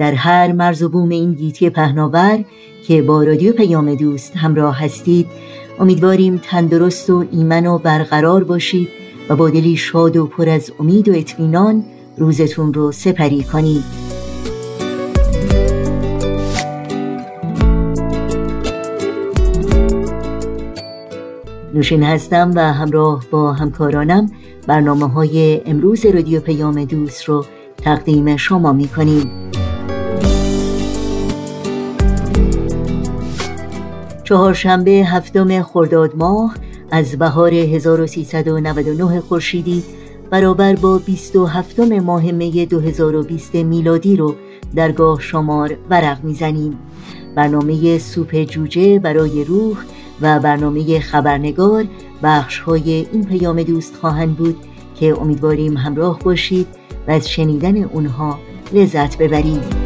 در هر مرز و بوم این گیتی پهناور که با رادیو پیام دوست همراه هستید امیدواریم تندرست و ایمن و برقرار باشید و با دلی شاد و پر از امید و اطمینان روزتون رو سپری کنید. نوشین هستم و همراه با همکارانم برنامه های امروز رادیو پیام دوست رو تقدیم شما می کنیم چهارشنبه هفتم خرداد ماه از بهار 1399 خورشیدی برابر با 27 ماه می 2020 میلادی رو درگاه شمار ورق می‌زنیم. برنامه سوپ جوجه برای روح و برنامه خبرنگار بخش های این پیام دوست خواهند بود که امیدواریم همراه باشید و از شنیدن اونها لذت ببرید.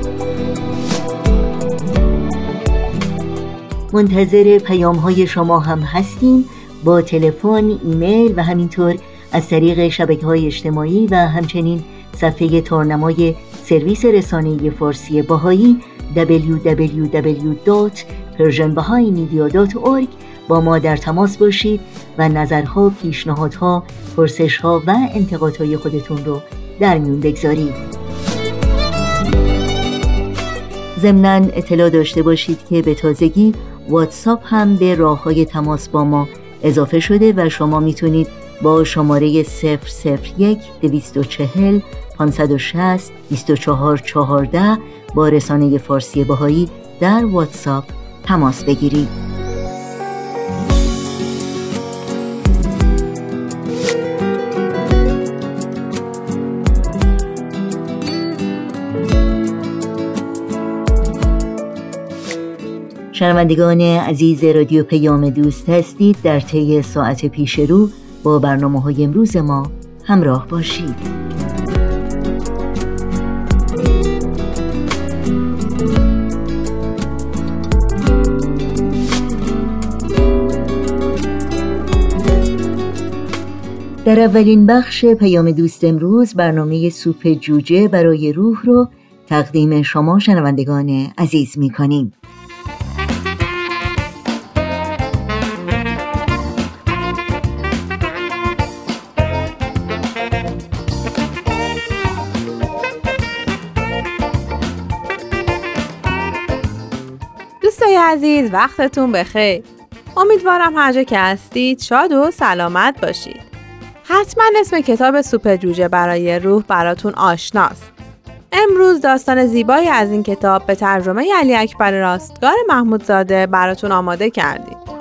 منتظر پیام های شما هم هستیم. با تلفن، ایمیل و همینطور از طریق شبکه های اجتماعی و همچنین صفحه تارنمای سرویس رسانه فارسی باهایی www.persianbahaimedia.org با ما در تماس باشید و نظرها، پیشنهادها، پرسشها و انتقادهای خودتون رو در میون بگذارید. ضمنا اطلاع داشته باشید که به تازگی واتساپ هم به راه های تماس با ما اضافه شده و شما می‌تونید با شماره 001 240 560 2414 با رسانه فارسی باهایی در واتساپ تماس بگیرید. شنوندگان عزیز رادیو پیام دوست هستید در طی ساعت پیش رو با برنامه های امروز ما همراه باشید در اولین بخش پیام دوست امروز برنامه سوپ جوجه برای روح رو تقدیم شما شنوندگان عزیز می کنیم. عزیز وقتتون بخیر. امیدوارم هر جا که هستید شاد و سلامت باشید. حتما اسم کتاب سوپ جوجه برای روح براتون آشناست. امروز داستان زیبایی از این کتاب به ترجمه علی اکبر راستگار محمودزاده براتون آماده کردیم.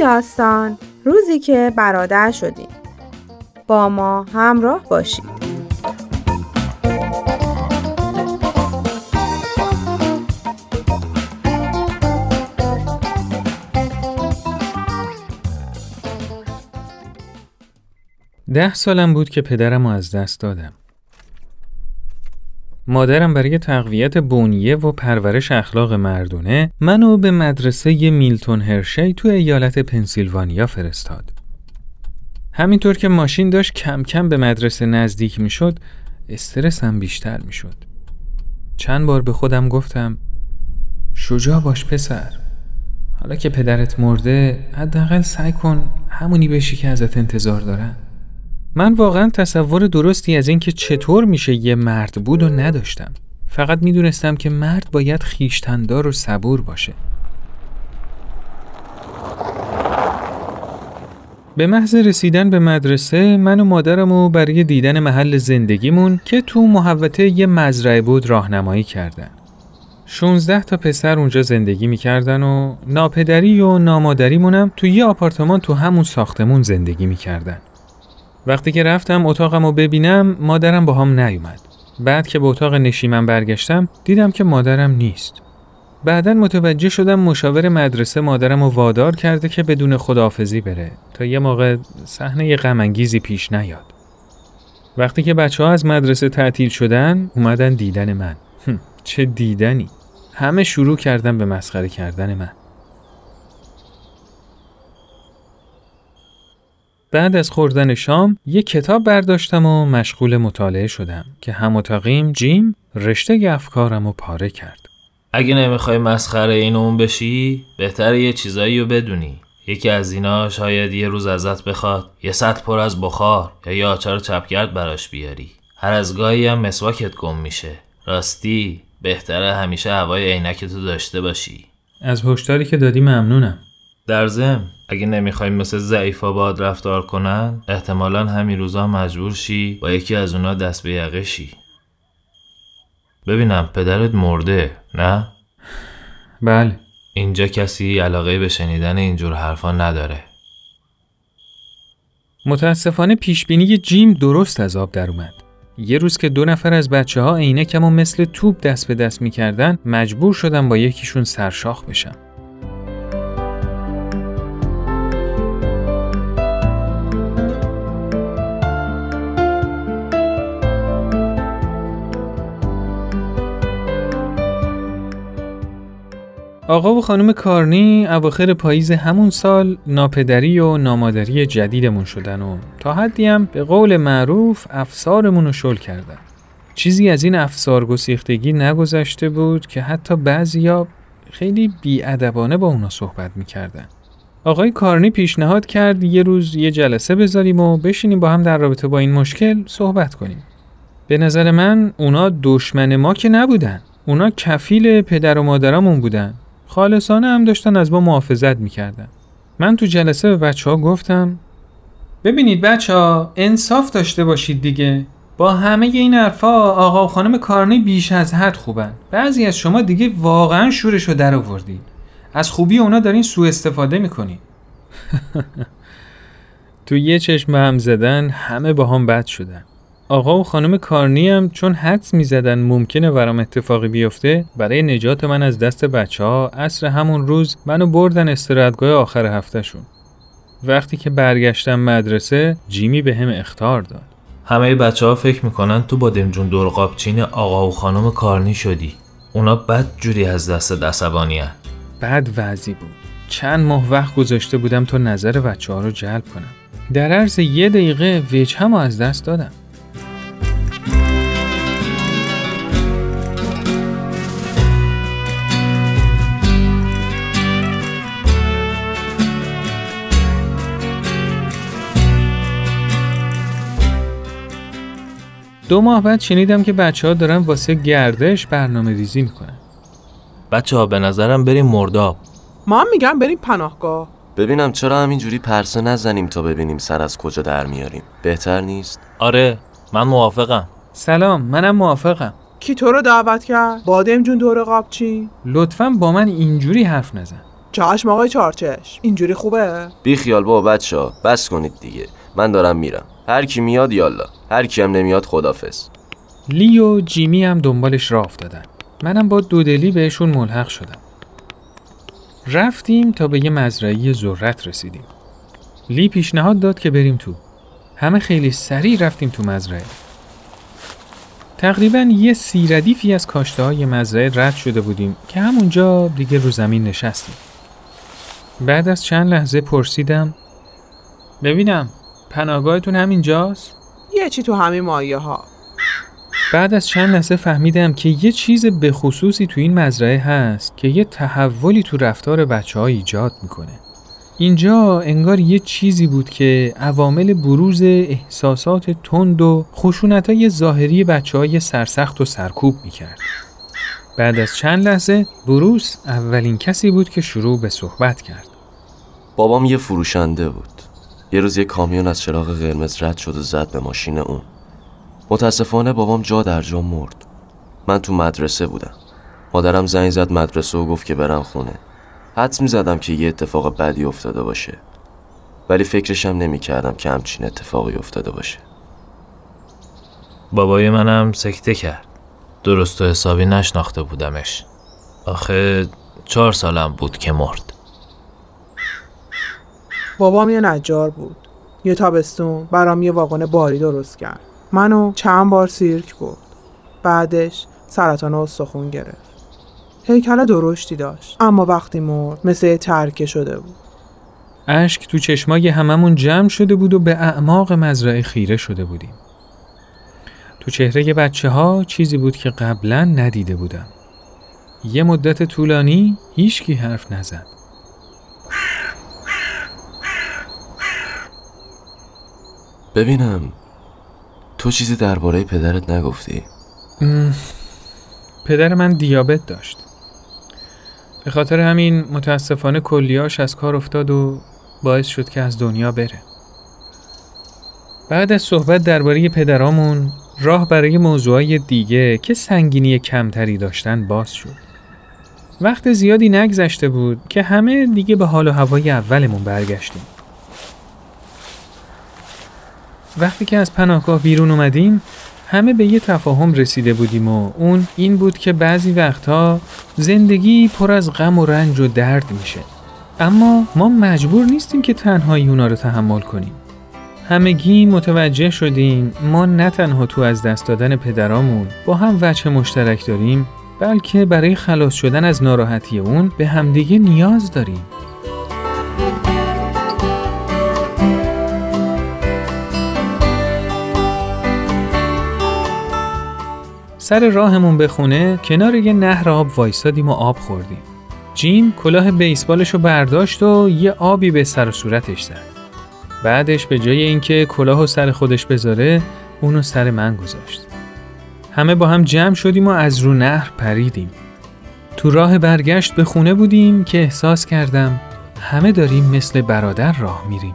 داستان روزی که برادر شدیم با ما همراه باشید ده سالم بود که پدرم رو از دست دادم. مادرم برای تقویت بنیه و پرورش اخلاق مردونه منو به مدرسه میلتون هرشی تو ایالت پنسیلوانیا فرستاد. همینطور که ماشین داشت کم کم به مدرسه نزدیک می‌شد، استرسم بیشتر می‌شد. چند بار به خودم گفتم شجاع باش پسر حالا که پدرت مرده حداقل سعی کن همونی بشی که ازت انتظار دارن من واقعا تصور درستی از اینکه چطور میشه یه مرد بود و نداشتم فقط می‌دونستم که مرد باید خیشتندار و صبور باشه به محض رسیدن به مدرسه من و مادرم و برای دیدن محل زندگیمون که تو محوطه یه مزرعه بود راهنمایی کردن. 16 تا پسر اونجا زندگی می‌کردن و ناپدری و نامادریمونم تو یه آپارتمان تو همون ساختمون زندگی می‌کردن. وقتی که رفتم اتاقم رو ببینم مادرم با هم نیومد. بعد که به اتاق نشیمن برگشتم دیدم که مادرم نیست. بعدا متوجه شدم مشاور مدرسه مادرم رو وادار کرده که بدون خداحافظی بره تا یه موقع صحنه غمانگیزی پیش نیاد. وقتی که بچه ها از مدرسه تعطیل شدن اومدن دیدن من. چه دیدنی. همه شروع کردن به مسخره کردن من. بعد از خوردن شام یه کتاب برداشتم و مشغول مطالعه شدم که هم جیم رشته افکارم رو پاره کرد. اگه نمی‌خوای مسخره این اون بشی بهتره یه چیزایی رو بدونی. یکی از اینا شاید یه روز ازت بخواد. یه سطح پر از بخار یا یه آچار چپگرد براش بیاری. هر از گاهی هم مسواکت گم میشه. راستی بهتره همیشه هوای عینکتو داشته باشی. از هشداری که دادی ممنونم. در ضمن اگه نمی‌خوای مثل ضعیفا باد رفتار کنن احتمالا همین روزا مجبور شی با یکی از اونا دست به یقه شی. ببینم پدرت مرده نه؟ بله. اینجا کسی علاقه به شنیدن اینجور حرفا نداره. متاسفانه پیشبینی جیم درست از آب در اومد. یه روز که دو نفر از بچه ها عینکم و مثل توپ دست به دست می‌کردن مجبور شدم با یکیشون سرشاخ بشم. آقا و خانم کارنی اواخر پاییز همون سال ناپدری و نامادری جدیدمون شدن و تا حدی هم به قول معروف افسارمون رو شل کردن. چیزی از این افسار گسیختگی نگذشته بود که حتی بعضیا خیلی بیادبانه با اونا صحبت می‌کردن. آقای کارنی پیشنهاد کرد یه روز یه جلسه بذاریم و بشینیم با هم در رابطه با این مشکل صحبت کنیم. به نظر من اونا دشمن ما که نبودن. اونا کفیل پدر و مادرمون بودن خالصانه هم داشتن از ما محافظت می‌کردن. من تو جلسه به بچه ها گفتم ببینید بچه ها انصاف داشته باشید دیگه. با همه این حرفا آقا و خانم کارنی بیش از حد خوبن. بعضی از شما دیگه واقعا شورش رو در آوردید از خوبی اونا دارین سوء استفاده می‌کنید تو یه چشم هم زدن همه با هم بد شدن. آقا و خانم کارنی هم چون حدس می زدن ممکنه برام اتفاقی بیفته برای نجات من از دست بچه ها عصر همون روز منو بردن استراحتگاه آخر هفتهشون. وقتی که برگشتم مدرسه جیمی به هم اختار داد. همه بچه ها فکر می‌کنن تو با دمجون دورقابچین آقا و خانم کارنی شدی. اونا بد جوری از دست عصبانی. بد وضعی بود. چند ماه وقت گذاشته بودم تا نظر بچه ها رو جلب کنم. در عرض یه دقیقه وجه از دست دادم. دو ماه بعد شنیدم که بچه ها دارن واسه گردش برنامه ریزی می‌کنن. بچه ها به نظرم بریم مرداب. ما هم میگم بریم پناهگاه. ببینم چرا همینجوری پرسه نزنیم تا ببینیم سر از کجا در میاریم. بهتر نیست؟ آره من موافقم. سلام منم موافقم. کی تو رو دعوت کرد؟ بادم جون دور قابچی؟ لطفا با من اینجوری حرف نزن. چشم آقای چارچش اینجوری خوبه؟ بی خیال بابا بچه ها بس کنید دیگه. من دارم میرم. هر کی میاد یالا. هر کی هم نمیاد خدافظ لی و جیمی هم دنبالش راه افتادن. منم با دودلی بهشون ملحق شدم. رفتیم تا به یه مزرعی ذرت رسیدیم. لی پیشنهاد داد که بریم تو. همه خیلی سریع رفتیم تو مزرعه. تقریبا یه سیردیفی از کاشته های مزرعه رد شده بودیم که همونجا دیگه رو زمین نشستیم. بعد از چند لحظه پرسیدم ببینم پناهگاهتون همینجاست؟ یه چی تو همین مایه ها بعد از چند لحظه فهمیدم که یه چیز به خصوصی تو این مزرعه هست که یه تحولی تو رفتار بچه ها ایجاد می‌کنه. اینجا انگار یه چیزی بود که عوامل بروز احساسات تند و خشونت های ظاهری بچه های سرسخت و سرکوب می‌کرد. بعد از چند لحظه بروس اولین کسی بود که شروع به صحبت کرد. بابام یه فروشنده بود. یه روز یه کامیون از چراغ قرمز رد شد و زد به ماشین اون. متاسفانه بابام جا در جا مرد. من تو مدرسه بودم. مادرم زنگ زد مدرسه و گفت که برم خونه. حدس می زدم که یه اتفاق بدی افتاده باشه. ولی فکرشم نمی کردم که همچین اتفاقی افتاده باشه. بابای منم سکته کرد. درست و حسابی نشناخته بودمش. آخه چهار سالم بود که مرد. بابام یه نجار بود یه تابستون برام یه واگن باری درست کرد منو چند بار سیرک برد بعدش سرطان استخون گرفت هیکل درشتی داشت اما وقتی مرد مثل ترکه شده بود اشک تو چشمای هممون جمع شده بود و به اعماق مزرعه خیره شده بودیم. تو چهره بچه ها چیزی بود که قبلا ندیده بودم. یه مدت طولانی هیچکی حرف نزد. ببینم تو چیزی درباره پدرت نگفتی پدر من دیابت داشت. به خاطر همین متاسفانه کلیاش از کار افتاد و باعث شد که از دنیا بره. بعد از صحبت درباره پدرامون راه برای موضوعای دیگه که سنگینی کمتری داشتن باز شد. وقت زیادی نگذشته بود که همه دیگه به حال و هوای اولمون برگشتیم. وقتی که از پناهگاه بیرون اومدیم همه به یه تفاهم رسیده بودیم و اون این بود که بعضی وقتها زندگی پر از غم و رنج و درد میشه. اما ما مجبور نیستیم که تنهایی اونا رو تحمل کنیم. همگی متوجه شدیم ما نه تنها تو از دست دادن پدرامون با هم وجه مشترک داریم بلکه برای خلاص شدن از ناراحتی اون به همدیگه نیاز داریم. سر راهمون به خونه کنار یه نهر آب وایسادیم و آب خوردیم. جیم کلاه بیسبالش رو برداشت و یه آبی به سر و صورتش زد. بعدش به جای اینکه کلاه و سر خودش بذاره اونو سر من گذاشت. همه با هم جمع شدیم و از رو نهر پریدیم. تو راه برگشت به خونه بودیم که احساس کردم همه داریم مثل برادر راه میریم.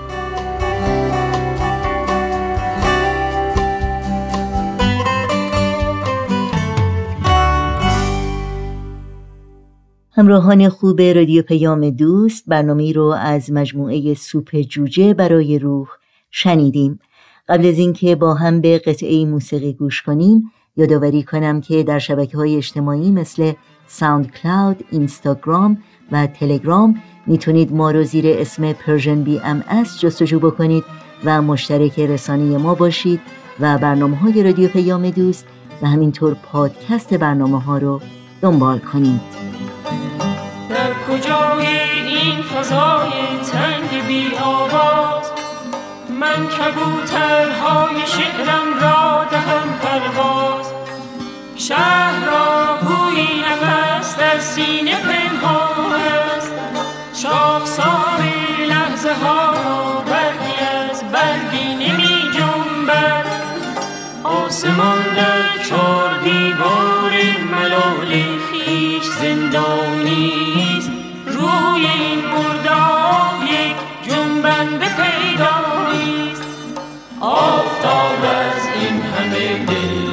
همراهان خوب رادیو پیام دوست برنامه رو از مجموعه سوپ جوجه برای روح شنیدیم. قبل از اینکه با هم به قطعه موسیقی گوش کنیم یادآوری کنم که در شبکه های اجتماعی مثل SoundCloud، اینستاگرام و تلگرام می‌تونید ما رو زیر اسم Persian BMS جستجو بکنید و مشترک رسانه ما باشید و برنامه های رادیو پیام دوست و همینطور پادکست برنامه ها رو دنبال کنید. در کجای این فضای تنگ بی آواز؟ من کبوترهای شعرم را دهم پرواز. شهر را بوی نفس در سینه پنهان است. شاخسار لحظه ها را برگی از برگی نمی جنبد. آسمان در خیش زندانی است روی این مرداب یک جنبنده پیدا نیست آفتاب از این همه دل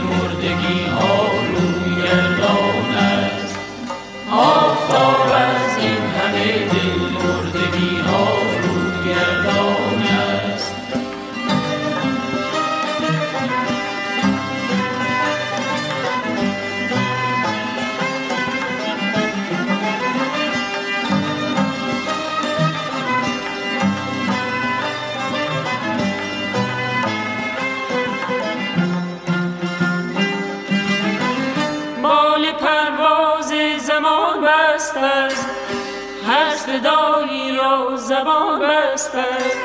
است.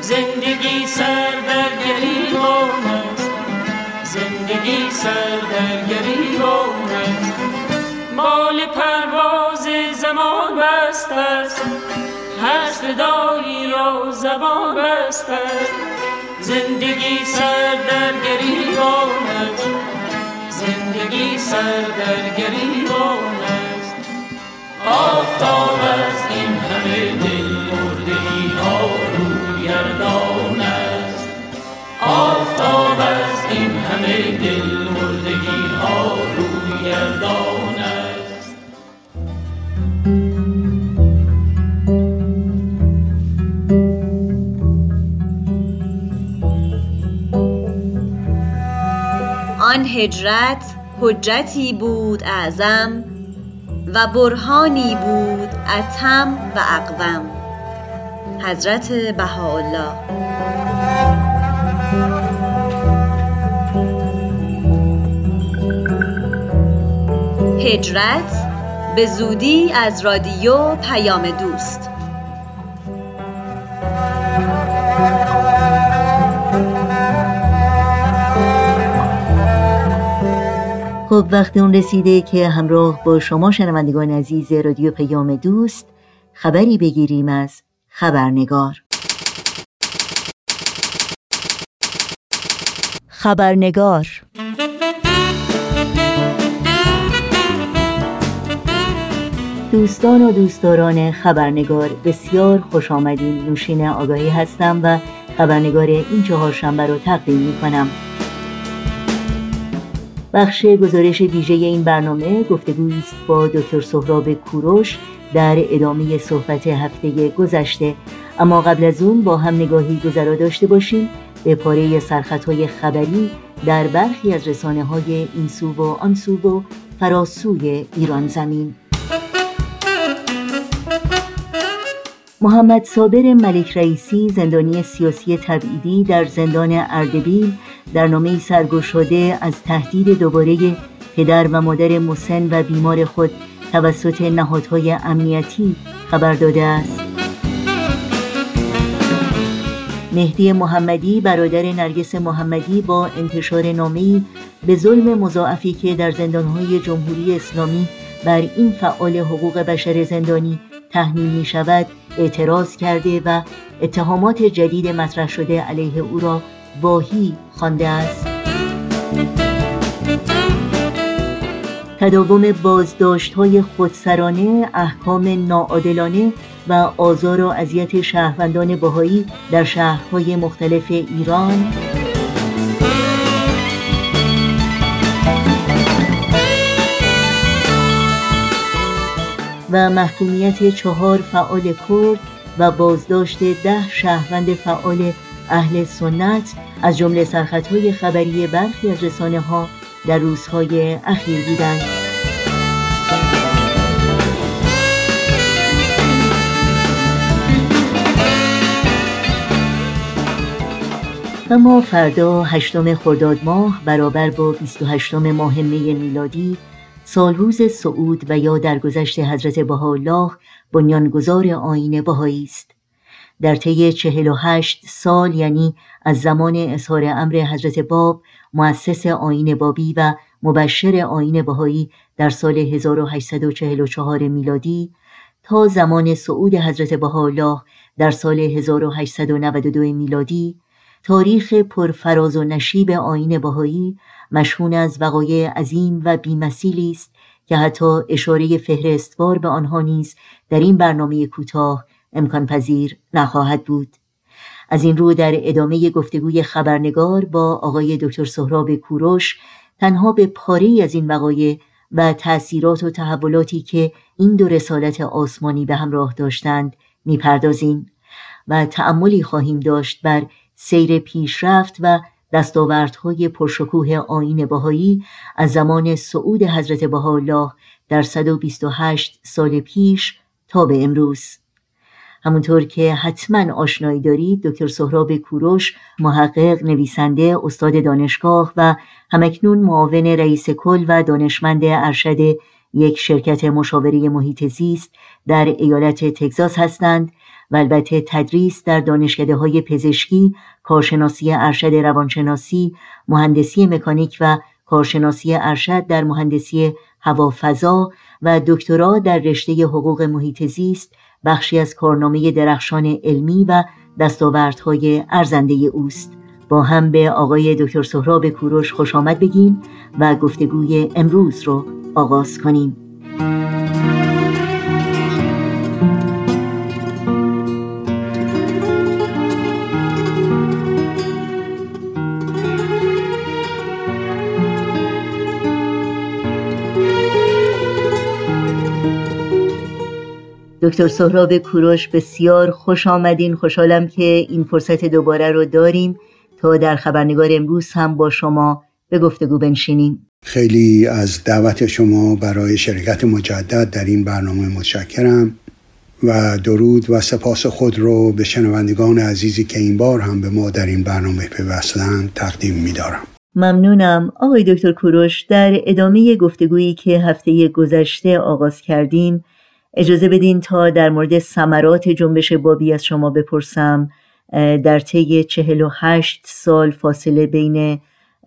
زندگی سر در گریبان است. زندگی سر در گریبان است. مال پرواز زمان بست است. هر صدایی را زبان بست است. زندگی سر در گریبان است. زندگی سر در گریبان است. آفتاب از این همه دل ها رو گردان آفتاب این همه دل مردگی ها رو گردان است. آن هجرت حجتی بود اعظم و برهانی بود اتم و اقوم. حضرت بهاءالله. هجرت به زودی از رادیو پیام دوست. خب وقت اون رسیده که همراه با شما شنوندگان عزیز رادیو پیام دوست خبری بگیریم از خبرنگار. خبرنگار. دوستان و دوستداران خبرنگار بسیار خوش آمدین. نوشین آگاهی هستم و خبرنگار این چهارشنبه رو تقدیم می کنم بخش گزارش ویژه این برنامه گفتگویی است با دکتر سهراب کوروش در ادامه صحبت هفته گذشته. اما قبل از اون با هم نگاهی گذرا داشته باشیم. به پاره سرخطهای خبری در برخی از رسانه های این سو و آن سو و فراسوی ایران زمین. محمد صابر ملک رئیسی زندانی سیاسی تبعیدی در زندان اردبیل در نامه سرگشاده از تهدید دوباره پدر و مادر مسن و بیمار خود توسط نهادهای امنیتی خبر داده است. مهدی محمدی برادر نرگس محمدی با انتشار نامه‌ای به ظلم مضاعفی که در زندانهای جمهوری اسلامی بر این فعال حقوق بشر زندانی تحمیل می شود اعتراض کرده و اتهامات جدید مطرح شده علیه او را واهی خوانده است. تداوم بازداشت های خودسرانه احکام ناعادلانه و آزار و اذیت شهروندان بهایی در شهرهای مختلف ایران. و محکومیت چهار فعال کرد و بازداشت ده شهروند فعال اهل سنت از جمله سرخطهای خبری برخی از رسانه ها در روزهای اخیر بودند. اما فردا هشتم خرداد ماه برابر با 28 ماه می میلادی سالروز سعود و یا درگذشت حضرت بهاءالله بنیانگذار آیین بهایی است. در طی 48 سال یعنی از زمان اظهار امر حضرت باب مؤسس آیین بابی و مبشر آیین بهایی در سال 1844 میلادی تا زمان صعود حضرت بهاءالله در سال 1892 میلادی تاریخ پرفراز و نشیب آیین بهایی مشهون از وقایع عظیم و بیمثیلی است که حتی اشاره فهرستوار به آنها نیز در این برنامه کوتاه امکان پذیر نخواهد بود. از این رو در ادامه گفتگوی خبرنگار با آقای دکتر سهراب کوروش تنها به پاره از این وقایع و تأثیرات و تحولاتی که این دو رسالت آسمانی به همراه داشتند می‌پردازیم و تأملی خواهیم داشت بر سیر پیشرفت و دستاوردهای پرشکوه آیین بهایی از زمان صعود حضرت بهاءالله در 128 سال پیش تا به امروز. همونطور که حتما آشنایی دارید دکتر سهراب کوروش محقق نویسنده استاد دانشگاه و همکنون معاون رئیس کل و دانشمند ارشد یک شرکت مشاوره محیط زیست در ایالت تگزاس هستند و البته تدریس در دانشکده های پزشکی، کارشناسی ارشد روانشناسی، مهندسی مکانیک و کارشناسی ارشد در مهندسی هوافضا و دکترا در رشته حقوق محیط زیست بخشی از کارنامه درخشان علمی و دستاوردهای ارزنده اوست. با هم به آقای دکتر سهراب کوروش خوش آمد بگیم و گفتگوی امروز رو آغاز کنیم. دکتر سهراب کوروش بسیار خوش آمدین. خوشحالم که این فرصت دوباره رو داریم تا در خبرنگار امروز هم با شما به گفتگو بنشینیم. خیلی از دعوت شما برای شرکت مجدد در این برنامه متشکرم و درود و سپاس خود رو به شنوندگان عزیزی که این بار هم به ما در این برنامه پیوستند تقدیم می دارم. ممنونم. آقای دکتر کوروش در ادامه گفتگویی که هفته گذشته آغاز کردیم اجازه بدین تا در مورد ثمرات جنبش بابی از شما بپرسم. در طی 48 سال فاصله بین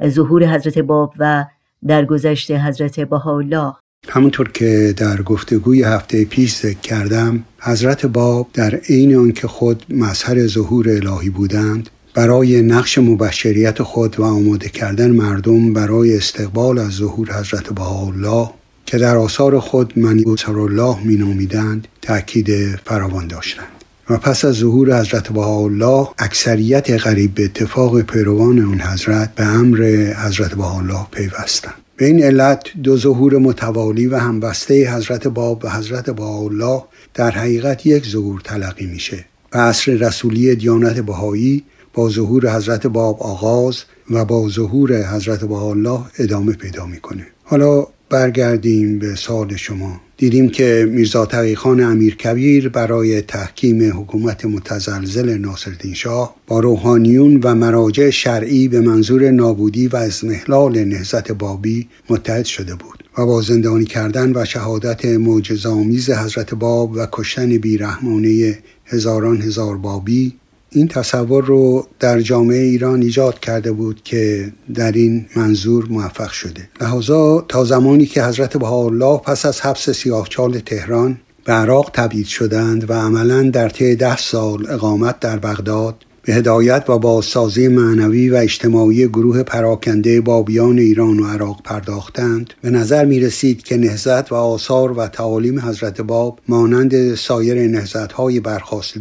ظهور حضرت باب و درگذشت حضرت بهاءالله. همونطور که در گفتگوی هفته پیش ذکر کردم حضرت باب در عین آنکه خود مظهر ظهور الهی بودند برای نقش مبشریت خود و آماده کردن مردم برای استقبال از ظهور حضرت بهاءالله که در آثار خود منی الله می نامیدند تأکید فراوان داشتند. و پس از ظهور حضرت بهاءالله اکثریت غریب به اتفاق پیروان اون حضرت به امر حضرت بهاءالله پیوستند. به این علت دو ظهور متوالی و همبسته حضرت باب و حضرت بهاءالله در حقیقت یک ظهور تلقی میشه. و عصر رسولی دیانت بهایی با ظهور حضرت باب آغاز و با ظهور حضرت بهاءالله ادامه پیدا می‌کنه. حالا برگردیم به سال شما. دیدیم که میرزا تقیخان امیر کبیر برای تحکیم حکومت متزلزل ناصرالدین شاه با روحانیون و مراجع شرعی به منظور نابودی و ازمهلال نهزت بابی متحد شده بود و با زندانی کردن و شهادت معجزآمیز حضرت باب و کشتن بیرحمانه هزاران هزار بابی این تصور رو در جامعه ایران ایجاد کرده بود که در این منظور موفق شده. لحاظا تا زمانی که حضرت بهاءالله پس از حبس سیاهچال تهران به عراق تبعید شدند و عملا در طی ده سال اقامت در بغداد به هدایت و بازسازی معنوی و اجتماعی گروه پراکنده بابیان ایران و عراق پرداختند به نظر می رسید که نهزت و آثار و تعالیم حضرت باب مانند سایر نهزت های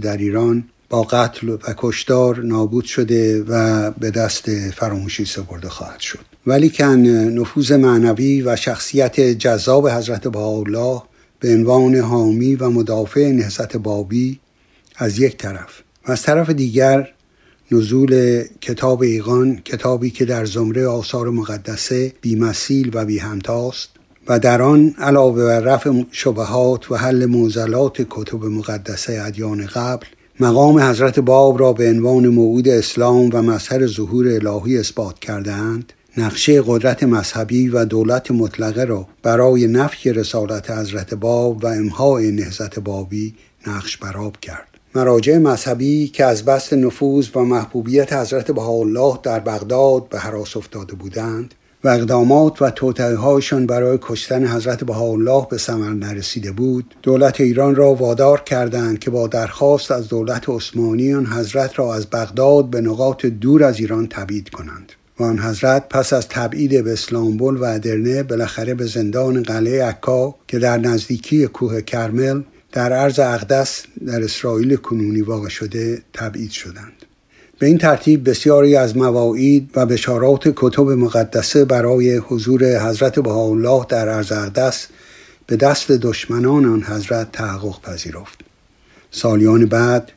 در ایران با قتل و کشتار نابود شده و به دست فراموشی سپرده خواهد شد. ولی کن نفوذ معنوی و شخصیت جذاب حضرت بهاءالله به عنوان حامی و مدافع نهضت بابی از یک طرف و از طرف دیگر نزول کتاب ایقان کتابی که در زمره آثار مقدسه بیمثیل و بی همتاست و در آن علاوه بر رفع شبهات و حل موزلات کتب مقدسه ادیان قبل مقام حضرت باب را به عنوان موعود اسلام و مظهر ظهور الهی اثبات کردهاند نقشه قدرت مذهبی و دولت مطلقه را برای نفی رسالت حضرت باب و امهای نهزت بابی نقش براب کرد. مراجع مذهبی که از بست نفوذ و محبوبیت حضرت بهاءالله در بغداد به حراس افتاده بودند و اقدامات و توطئه‌هایشان برای کشتن حضرت بهاءالله به ثمر نرسیده بود. دولت ایران را وادار کردند که با درخواست از دولت عثمانی آن حضرت را از بغداد به نقاط دور از ایران تبعید کنند. و آن حضرت پس از تبعید به اسلامبول و ادرنه بالاخره به زندان قلعه عکا که در نزدیکی کوه کرمل در عرض اقدس در اسرائیل کنونی واقع شده تبعید شدند. به این ترتیب بسیاری از مواعید و بشارات کتب مقدسه برای حضور حضرت بهاءالله در ارز اقدس به دست دشمنان آن حضرت تحقق پذیرفت. سالیان بعد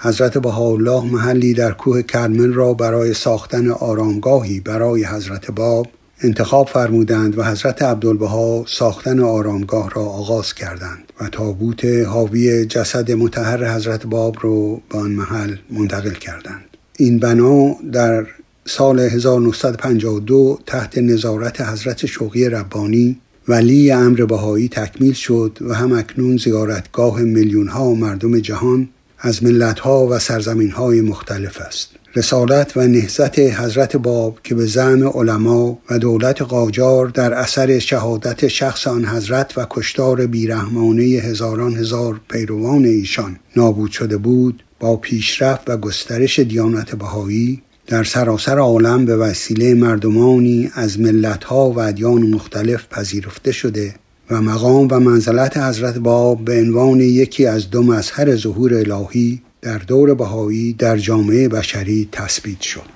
حضرت بهاءالله محلی در کوه کرمل را برای ساختن آرامگاهی برای حضرت باب انتخاب فرمودند و حضرت عبدالبها ساختن آرامگاه را آغاز کردند و تابوت حاوی جسد متحر حضرت باب را به آن محل منتقل کردند. این بنا در سال 1952 تحت نظارت حضرت شوقی ربانی ولی امر بهایی تکمیل شد و هم اکنون زیارتگاه میلیون ها مردم جهان از ملت ها و سرزمین های مختلف است. رسالت و نهزت حضرت باب که به زعم علما و دولت قاجار در اثر شهادت شخص آن حضرت و کشتار بیرحمانه هزاران هزار پیروان ایشان نابود شده بود با پیشرفت و گسترش دیانت بهایی در سراسر عالم به وسیله مردمانی از ملتها و ادیان مختلف پذیرفته شده و مقام و منزلت حضرت باب به عنوان یکی از دو مظهر ظهور الهی در دور بهایی در جامعه بشری تثبیت شد.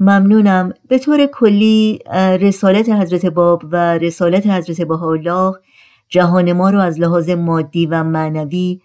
ممنونم. به طور کلی رسالت حضرت باب و رسالت حضرت بهاءالله جهان ما رو از لحاظ مادی و معنوی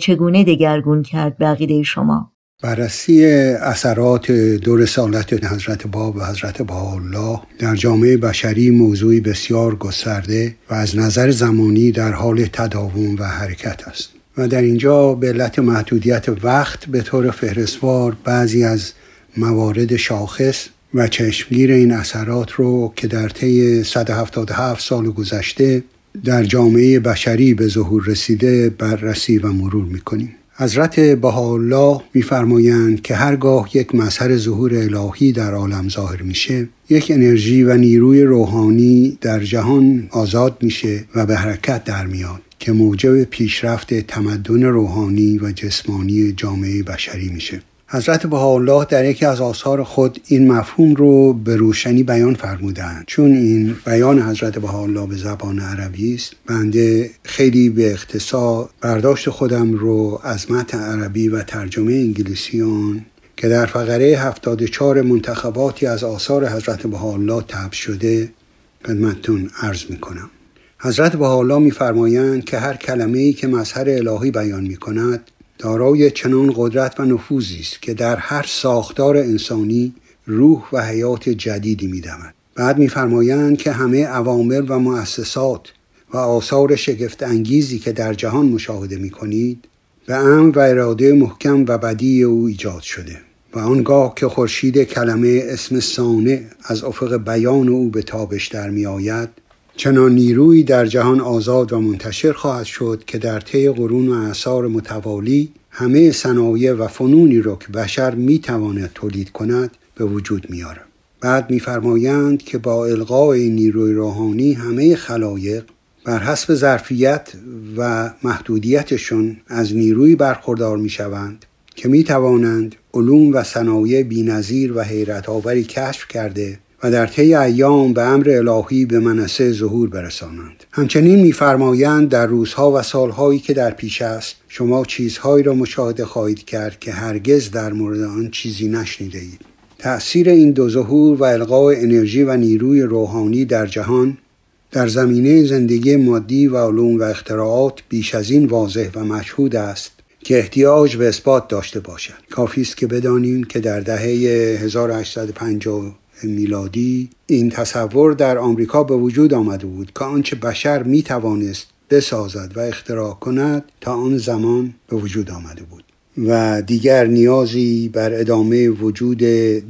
چگونه دگرگون کرد به شما؟ بررسی اثرات دو رسالت حضرت باب و حضرت بهاءالله در جامعه بشری موضوعی بسیار گسترده و از نظر زمانی در حال تداوم و حرکت است. و در اینجا به علت محدودیت وقت به طور فهرستوار بعضی از موارد شاخص و چشمگیر این اثرات رو که در طی 177 سال گذشته در جامعه بشری به ظهور رسیده بررسی و مرور می‌کنیم. حضرت بهاءالله میفرمایند که هرگاه یک مظهر ظهور الهی در عالم ظاهر میشه یک انرژی و نیروی روحانی در جهان آزاد میشه و به حرکت در میاد که موجب پیشرفت تمدن روحانی و جسمانی جامعه بشری میشه. حضرت بهاءالله در یکی از آثار خود این مفهوم رو به روشنی بیان فرمودند. چون این بیان حضرت بهاءالله به زبان عربی است بنده خیلی به اختصار برداشت خودم رو از متن عربی و ترجمه انگلیسی آن که در فقره 74 منتخباتی از آثار حضرت بهاءالله تب شده خدمتتون عرض می‌کنم. حضرت بهاءالله میفرمایند که هر کلمه ای که مظهر الهی بیان می کند دارای چنان قدرت و نفوذی است که در هر ساختار انسانی روح و حیات جدیدی میدمد بعد میفرمایند که همه عوامل و مؤسسات و آثار شگفت انگیزی که در جهان مشاهده می کنید به امر و اراده محکم و بدی او ایجاد شده و آنگاه که خورشید کلمه اسم سانه از افق بیان او به تابش در می آید چنان نیرویی در جهان آزاد و منتشر خواهد شد که در طی قرون و اعثار متوالی همه صنایع و فنونی را که بشر می‌تواند تولید کند به وجود میارد بعد میفرمایند که با القای نیروی روحانی همه خلایق بر حسب ظرفیت و محدودیتشون از نیروی برخوردار می‌شوند که می توانند علوم و صنایع بینظیر و حیرت آوری کشف کرده در طی ایام به امر الهی به منصه ظهور برسانند. همچنین میفرمایند در روزها و سالهایی که در پیش است شما چیزهایی را مشاهده خواهید کرد که هرگز در مورد آن چیزی نشنیده اید تأثیر این دو ظهور و القای انرژی و نیروی روحانی در جهان در زمینه زندگی مادی و علوم و اختراعات بیش از این واضح و مشهود است که احتیاج به اثبات داشته باشد. کافی است که بدانیم که در دهه 1850 میلادی این تصور در آمریکا به وجود آمده بود که آنچه بشر می توانست بسازد و اختراع کند تا آن زمان به وجود آمده بود و دیگر نیازی بر ادامه وجود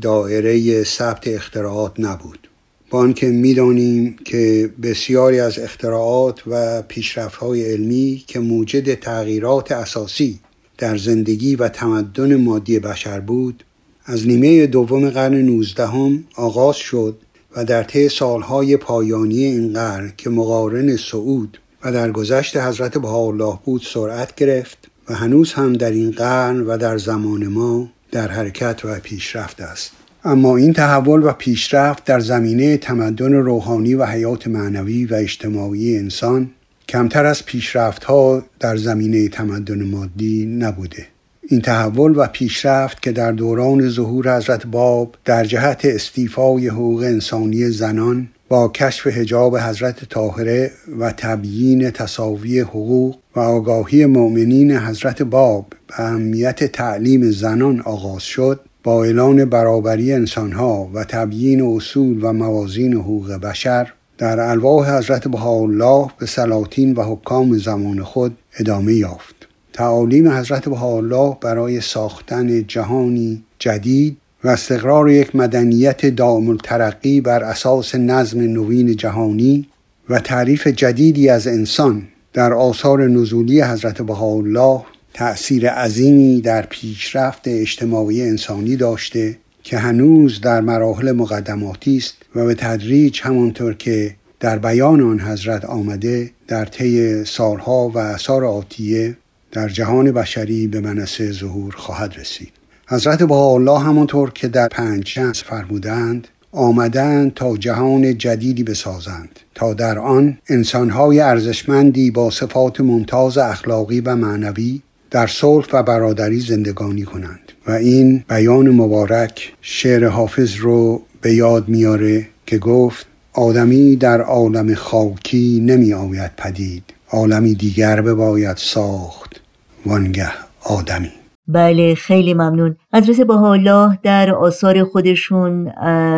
دائره ثبت اختراعات نبود. با آنکه می‌دانیم که بسیاری از اختراعات و پیشرفت‌های علمی که موجد تغییرات اساسی در زندگی و تمدن مادی بشر بود از نیمه دوم قرن نوزدهم آغاز شد و در طی سالهای پایانی این قرن که مقارن سعود و در گذشت حضرت بهاءالله بود سرعت گرفت و هنوز هم در این قرن و در زمان ما در حرکت و پیشرفت است. اما این تحول و پیشرفت در زمینه تمدن روحانی و حیات معنوی و اجتماعی انسان کمتر از پیشرفت ها در زمینه تمدن مادی نبوده. این تحول و پیشرفت که در دوران ظهور حضرت باب در جهت استیفای حقوق انسانی زنان با کشف حجاب حضرت طاهره و تبیین تصاوی حقوق و آگاهی مؤمنین حضرت باب به اهمیت تعلیم زنان آغاز شد با اعلان برابری انسانها و تبیین اصول و موازین حقوق بشر در الواح حضرت بهاءالله به سلاطین و حکام زمان خود ادامه یافت. تعالیم حضرت بهاءالله برای ساختن جهانی جدید و استقرار یک مدنیت دائم الترقی بر اساس نظم نوین جهانی و تعریف جدیدی از انسان در آثار نزولی حضرت بهاءالله تأثیر عظیمی در پیشرفت اجتماعی انسانی داشته که هنوز در مراحل مقدماتی است و به تدریج همانطور که در بیان آن حضرت آمده در طی سالها و اثار آتیه در جهان بشری به منصه ظهور خواهد رسید. حضرت الله همانطور که در پنج فرمودند آمدند تا جهان جدیدی بسازند تا در آن انسانهای ارزشمندی با صفات ممتاز اخلاقی و معنوی در صلح و برادری زندگانی کنند. و این بیان مبارک شعر حافظ رو به یاد میاره که گفت آدمی در عالم خاکی نمی آید پدید عالمی دیگر بباید ساخت. وانگه آدمی. بله خیلی ممنون. حضرت الله در آثار خودشون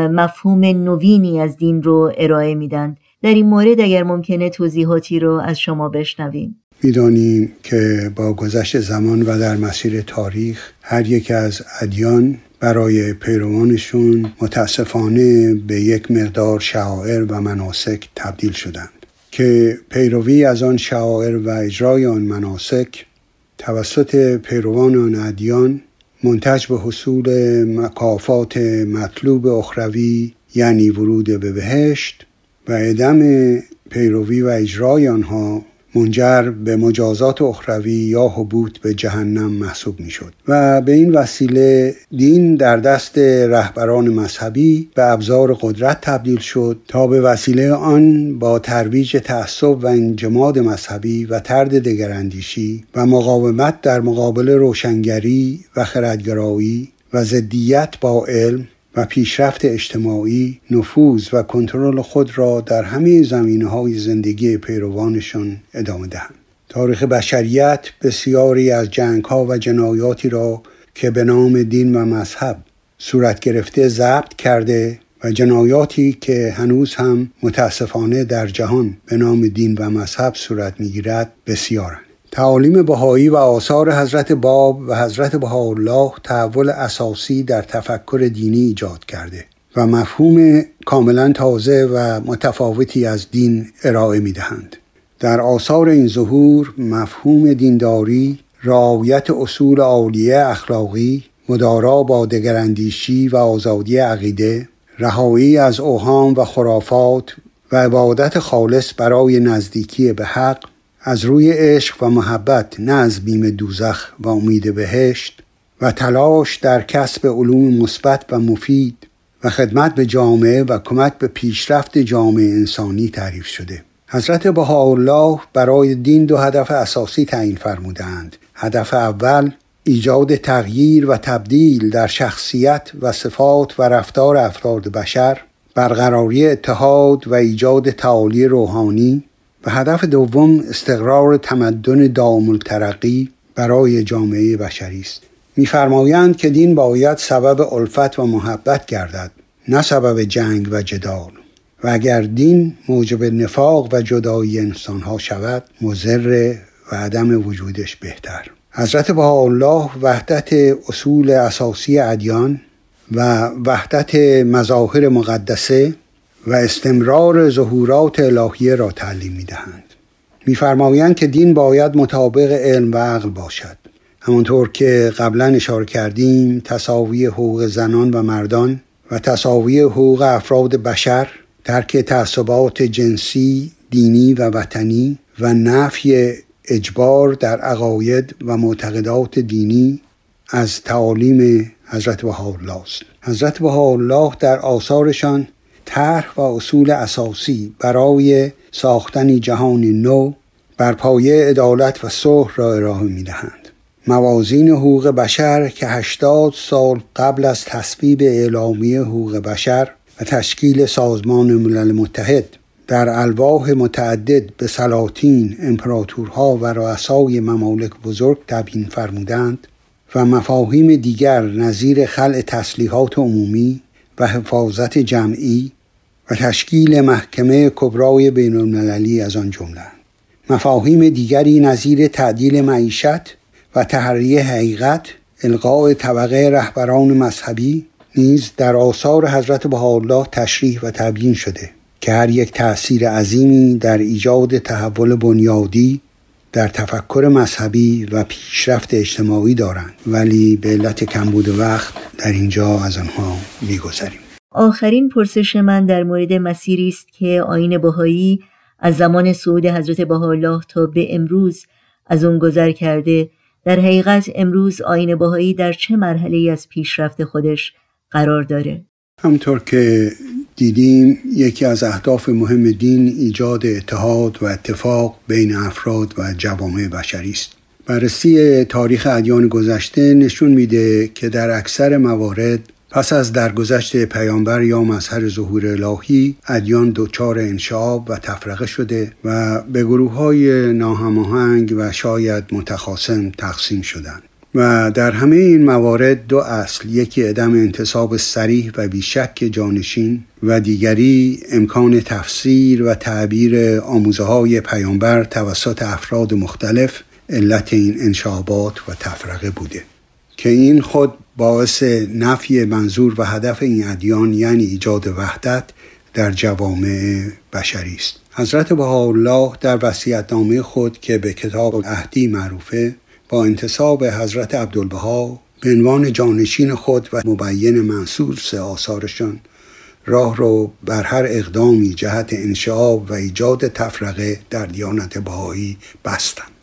مفهوم نوینی از دین رو ارائه میدن. در این مورد اگر ممکنه توضیحاتی رو از شما بشنویم. می‌دانیم که با گذشت زمان و در مسیر تاریخ هر یک از ادیان برای پیروانشون متاسفانه به یک مقدار شعائر و مناسک تبدیل شدند. که پیروی از آن شعائر و اجرای آن مناسک توسط پیروان آن ادیان منتج به حصول مکافات مطلوب اخروی یعنی ورود به بهشت و عدم پیروی و اجرای آنها منجر به مجازات اخروی یا حبوط به جهنم محسوب می شد و به این وسیله دین در دست رهبران مذهبی به ابزار قدرت تبدیل شد تا به وسیله آن با ترویج تعصب و انجماد مذهبی و ترد دگراندیشی و مقاومت در مقابل روشنگری و خردگرایی و ضدیت با علم و پیشرفت اجتماعی نفوذ و کنترل خود را در همه زمینه های زندگی پیروانشان ادامه دهند. تاریخ بشریت بسیاری از جنگ ها و جنایاتی را که به نام دین و مذهب صورت گرفته ضبط کرده و جنایاتی که هنوز هم متاسفانه در جهان به نام دین و مذهب صورت می‌گیرد بسیارند. تعالیم بهایی و آثار حضرت باب و حضرت بهاءالله تحول اساسی در تفکر دینی ایجاد کرده و مفهوم کاملا تازه و متفاوتی از دین ارائه می دهند. در آثار این ظهور مفهوم دینداری رعایت اصول عالیه اخلاقی مدارا با دگراندیشی و آزادی عقیده رهایی از اوهام و خرافات و عبادت خالص برای نزدیکی به حق از روی عشق و محبت نه از بیم دوزخ و امید بهشت و تلاش در کسب علوم مثبت و مفید و خدمت به جامعه و کمک به پیشرفت جامعه انسانی تعریف شده. حضرت بهاءالله برای دین دو هدف اساسی تعیین فرمودند. هدف اول ایجاد تغییر و تبدیل در شخصیت و صفات و رفتار افراد بشر برقراری اتحاد و ایجاد تعالی روحانی و هدف دوم استقرار تمدن دام الترقی برای جامعه بشری است. میفرمایند که دین باید سبب الفت و محبت گردد نه سبب جنگ و جدال. و اگر دین موجب نفاق و جدایی انسانها شود مزر و عدم وجودش بهتر. حضرت الله وحدت اصول اساسی ادیان و وحدت مظاهر مقدسه و استمرار ظهورات الهیه را تعلیم می دهند. میفرمایند که دین باید مطابق علم و عقل باشد. همانطور که قبلا اشاره کردیم تساوی حقوق زنان و مردان و تساوی حقوق افراد بشر ترک تعصبات جنسی، دینی و وطنی و نفی اجبار در عقاید و معتقدات دینی از تعالیم حضرت بهاءالله است حضرت بهاءالله در آثارشان طرح و اصول اساسی برای ساختن جهان نو بر پایه عدالت و صلح را ارائه می دهند. موازین حقوق بشر که 80 سال قبل از تصویب اعلامیه حقوق بشر و تشکیل سازمان ملل متحد در الواح متعدد به سلاطین، امپراتورها و رؤسای ممالک بزرگ تبیین فرمودند و مفاهیم دیگر نظیر خلع تسلیحات عمومی و حفاظت جمعی و تشکیل محکمه کبرای بین المللی از آن جمله. مفاهیم دیگری نظیر تعدیل معیشت و تحریه حقیقت القاء طبقه رهبران مذهبی نیز در آثار حضرت بهاءالله تشریح و تبیین شده که هر یک تأثیر عظیمی در ایجاد تحول بنیادی در تفکر مذهبی و پیشرفت اجتماعی دارند. ولی به علت کمبود وقت در اینجا از آنها میگذریم. آخرین پرسش من در مورد مسیری است که آین بهایی از زمان صعود حضرت بهاءالله تا به امروز از اون گذر کرده. در حقیقت امروز آین بهایی در چه مرحله از پیشرفت خودش قرار داره؟ همطور که دیدیم یکی از اهداف مهم دین ایجاد اتحاد و اتفاق بین افراد و جوامع بشری است. بررسی تاریخ ادیان گذشته نشون میده که در اکثر موارد پس از درگذشت پیامبر یا مظهر ظهور الهی ادیان دچار انشعاب و تفرقه شده و به گروه های ناهماهنگ و شاید متخاصم تقسیم شدند. و در همه این موارد دو اصل یکی عدم انتصاب سریح و بیشک جانشین و دیگری امکان تفسیر و تعبیر آموزه های پیامبر توسط افراد مختلف علت این انشابات و تفرقه بوده. که این خود باعث نفی منظور و هدف این ادیان یعنی ایجاد وحدت در جوامع بشری است. حضرت بهاءالله در وصیت‌نامه خود که به کتاب اهدی معروفه با انتصاب حضرت عبدالبها به عنوان جانشین خود و مبین منصوص آثارشان راه رو بر هر اقدامی جهت انشعاب و ایجاد تفرقه در دیانت بهایی بستند.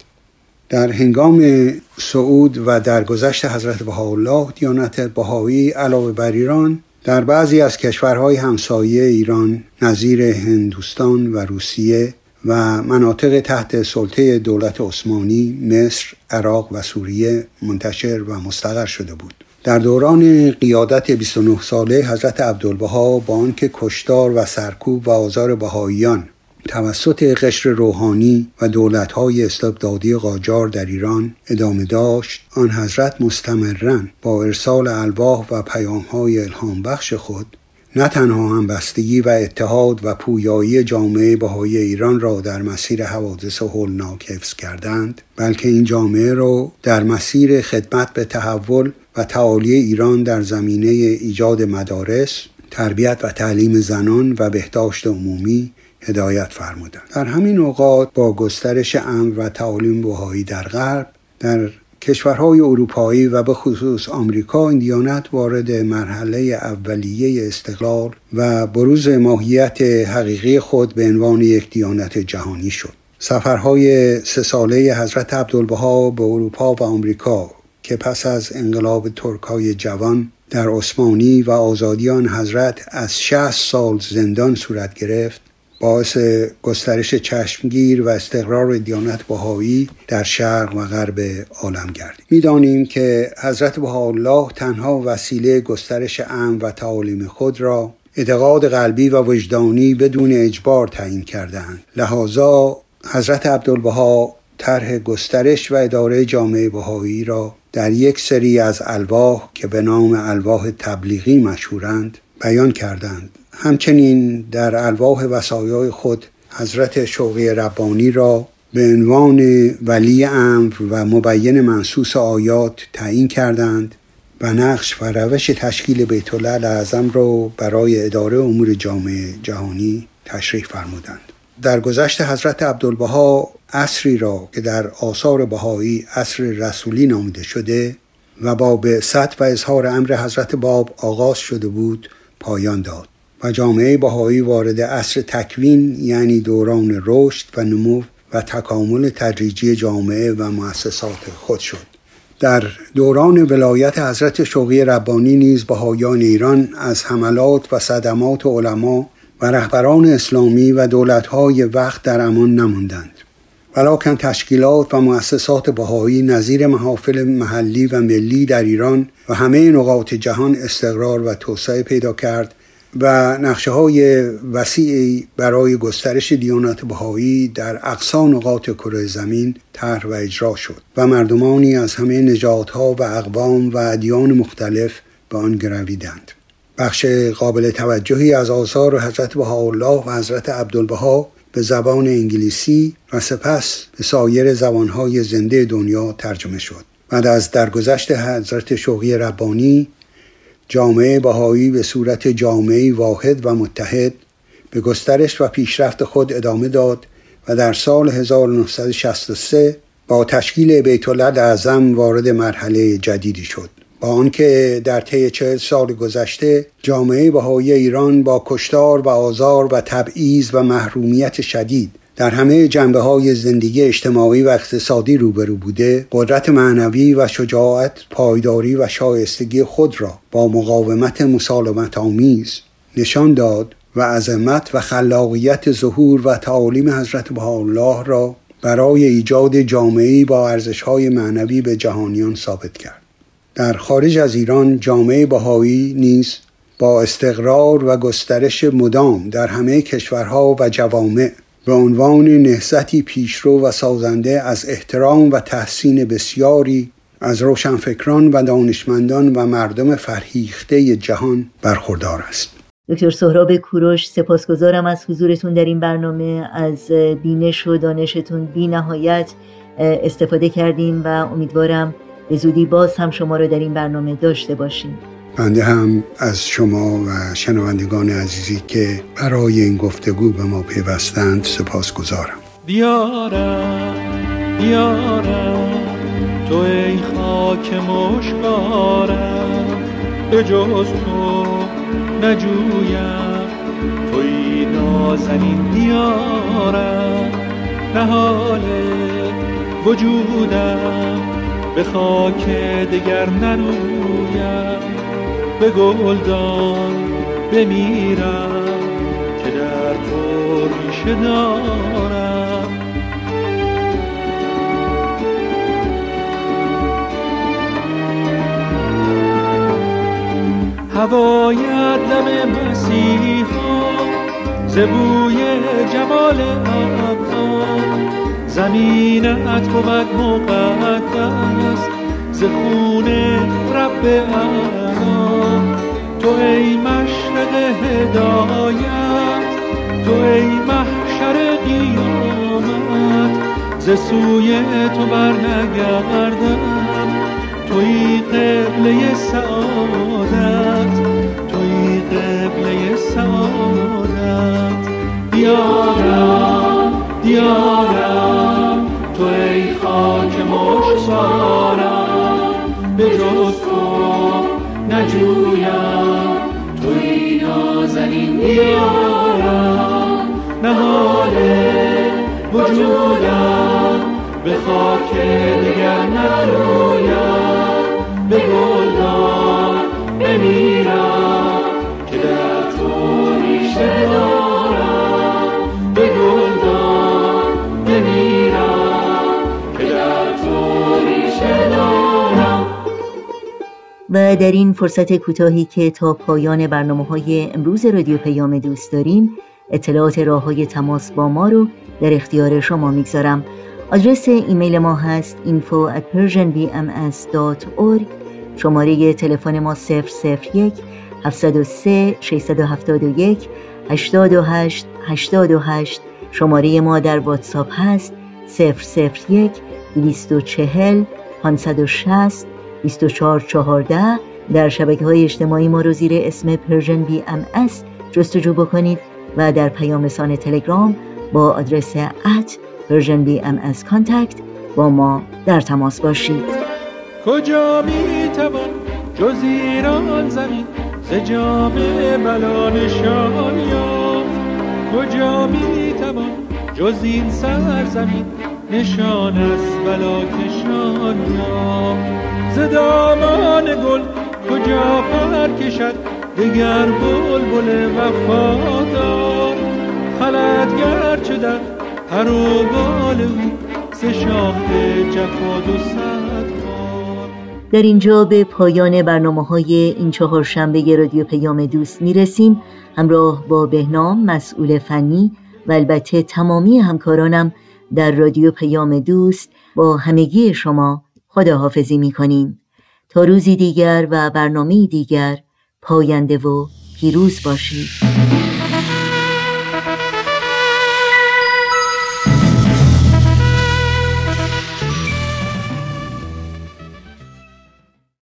در هنگام صعود و درگذشت حضرت بهاءالله دیانت بهایی علاوه بر ایران در بعضی از کشورهای همسایه ایران نظیر هندوستان و روسیه و مناطق تحت سلطه دولت عثمانی مصر، عراق و سوریه منتشر و مستقر شده بود. در دوران قیادت 29 ساله حضرت عبدالبها با آنکه کشتار و سرکوب و آزار بهاییان توسط قشر روحانی و دولتهای استبدادی قاجار در ایران ادامه داشت آن حضرت مستمرا با ارسال الواح و پیامهای الهام بخش خود نه تنها همبستگی و اتحاد و پویایی جامعه بهای ایران را در مسیر حوادث هولناک حفظ کردند بلکه این جامعه را در مسیر خدمت به تحول و تعالی ایران در زمینه ایجاد مدارس تربیت و تعلیم زنان و بهداشت عمومی هدایت فرمودند. در همین اوقات با گسترش امن و تعالیم بهایی در غرب در کشورهای اروپایی و به خصوص آمریکا این دیانت وارد مرحله اولیه استقلال و بروز ماهیت حقیقی خود به عنوان یک دیانت جهانی شد. سفرهای سه ساله حضرت عبدالبها به اروپا و آمریکا که پس از انقلاب ترکای جوان در عثمانی و آزادیان حضرت از 60 سال زندان صورت گرفت باعث گسترش چشمگیر و استقرار دیانت بهایی در شرق و غرب عالم گردید. می‌دانیم که حضرت بهاءالله تنها وسیله گسترش امن و تعالیم خود را اعتقاد قلبی و وجدانی بدون اجبار تعیین کردند لحاظا حضرت عبدالبها طرح گسترش و اداره جامعه بهایی را در یک سری از الواح که به نام الواح تبلیغی مشهورند بیان کردند. همچنین در الواح وسایای خود حضرت شوقی ربانی را به عنوان ولی امر و مبین منصوص آیات تعیین کردند و نقش و روش تشکیل بیت اعظم را برای اداره امور جامعه جهانی تشریح فرمودند. در گذشت حضرت عبدالبها اصری را که در آثار بهایی اصر رسولی نامیده شده و با به و اظهار امر حضرت باب آغاز شده بود پایان داد. و جامعه بهایی وارد عصر تکوین یعنی دوران رشد و نمو و تکامل تدریجی جامعه و مؤسسات خود شد. در دوران ولایت حضرت شوقی ربانی نیز بهایان ایران از حملات و صدمات علما و رهبران اسلامی و دولتهای وقت در امان نماندند ولیکن تشکیلات و مؤسسات بهایی نظیر محافل محلی و ملی در ایران و همه نقاط جهان استقرار و توسعه پیدا کرد و نقشه های وسیعی برای گسترش دیانت بهایی در اقصا نقاط کره زمین طرح و اجرا شد و مردمانی از همه نجاتها و اقوام و ادیان مختلف به آن گرویدند. بخش قابل توجهی از آثار حضرت بهاءالله و حضرت عبدالبها به زبان انگلیسی و سپس به سایر زبانهای زنده دنیا ترجمه شد بعد از درگذشت حضرت شوقی ربانی جامعه بهایی به صورت جامعه واحد و متحد به گسترش و پیشرفت خود ادامه داد و در سال 1963 با تشکیل بیت اعظم وارد مرحله جدیدی شد. با آنکه در طی چهل سال گذشته جامعه بهایی ایران با کشتار و آزار و تبعیض و محرومیت شدید در همه جنبه های زندگی اجتماعی و اقتصادی روبرو بوده قدرت معنوی و شجاعت پایداری و شایستگی خود را با مقاومت مسالمت آمیز نشان داد و عظمت و خلاقیت ظهور و تعالیم حضرت بهاءالله را برای ایجاد جامعه با ارزشهای معنوی به جهانیان ثابت کرد. در خارج از ایران جامعه بهایی نیز با استقرار و گسترش مدام در همه کشورها و جوامع به عنوان نهضتی پیشرو و سازنده از احترام و تحسین بسیاری از روشنفکران و دانشمندان و مردم فرهیخته جهان برخوردار است. دکتر سهراب کوروش سپاسگزارم از حضورتون در این برنامه از بینش و دانشتون بی نهایت استفاده کردیم و امیدوارم به زودی باز هم شما رو در این برنامه داشته باشیم. بنده هم از شما و شنوندگان عزیزی که برای این گفتگو به ما پیوستند سپاس گذارم دیارم دیارم تو ای خاک مشکارم به جز تو نجویم. توی نازنین دیارم نهال وجودم به خاک دگر نرویم. به گلدان بمیرم که در تو ریشه دارم. هوای دم مسیحا زبوی جمال ابها زمینت بود مقدس ز خون رب اعلا تو ای مشرق هدایت تو ای محشر قیامت. ز سوی تو برنگردم توی قبله سعادت توی قبله سعادت. بیارم دیارم تو ای خاک مشتارم به جز نجویم توی نازنین دیارم نهال وجودم. به خاک دیگر نرویم. و در این فرصت کوتاهی که تا پایان برنامه های امروز رادیو پیام دوست داریم اطلاعات راه های تماس با ما رو در اختیار شما می‌گذارم. آدرس ایمیل ما هست info at persianbms.org شماره تلفن ما 001 703 671 828 828 شماره ما در واتساپ هست 001 240 560 2414 در شبکه های اجتماعی ما رو زیر اسم Persian BMS جستجو بکنید و در پیام رسان تلگرام با آدرس at Persian BMS contact با ما در تماس باشید. کجا می توان جز ایران زمین؟ ز جام بلا نشان یافت. کجا می توان جز این سرزمین؟ نشان از بلا کشان یافت. ز دامان گل کجا پر کشد؟ دگر بلبل وفادار خلد گرچه در پر و بال او سه شاخ جفا و صد در اینجا به پایان برنامه های این چهار شنبه رادیو پیام دوست می‌رسیم. همراه با بهنام مسئول فنی و البته تمامی همکارانم در رادیو پیام دوست با همگی شما خداحافظی می‌کنیم. تا روزی دیگر و برنامه دیگر پاینده و پیروز باشید.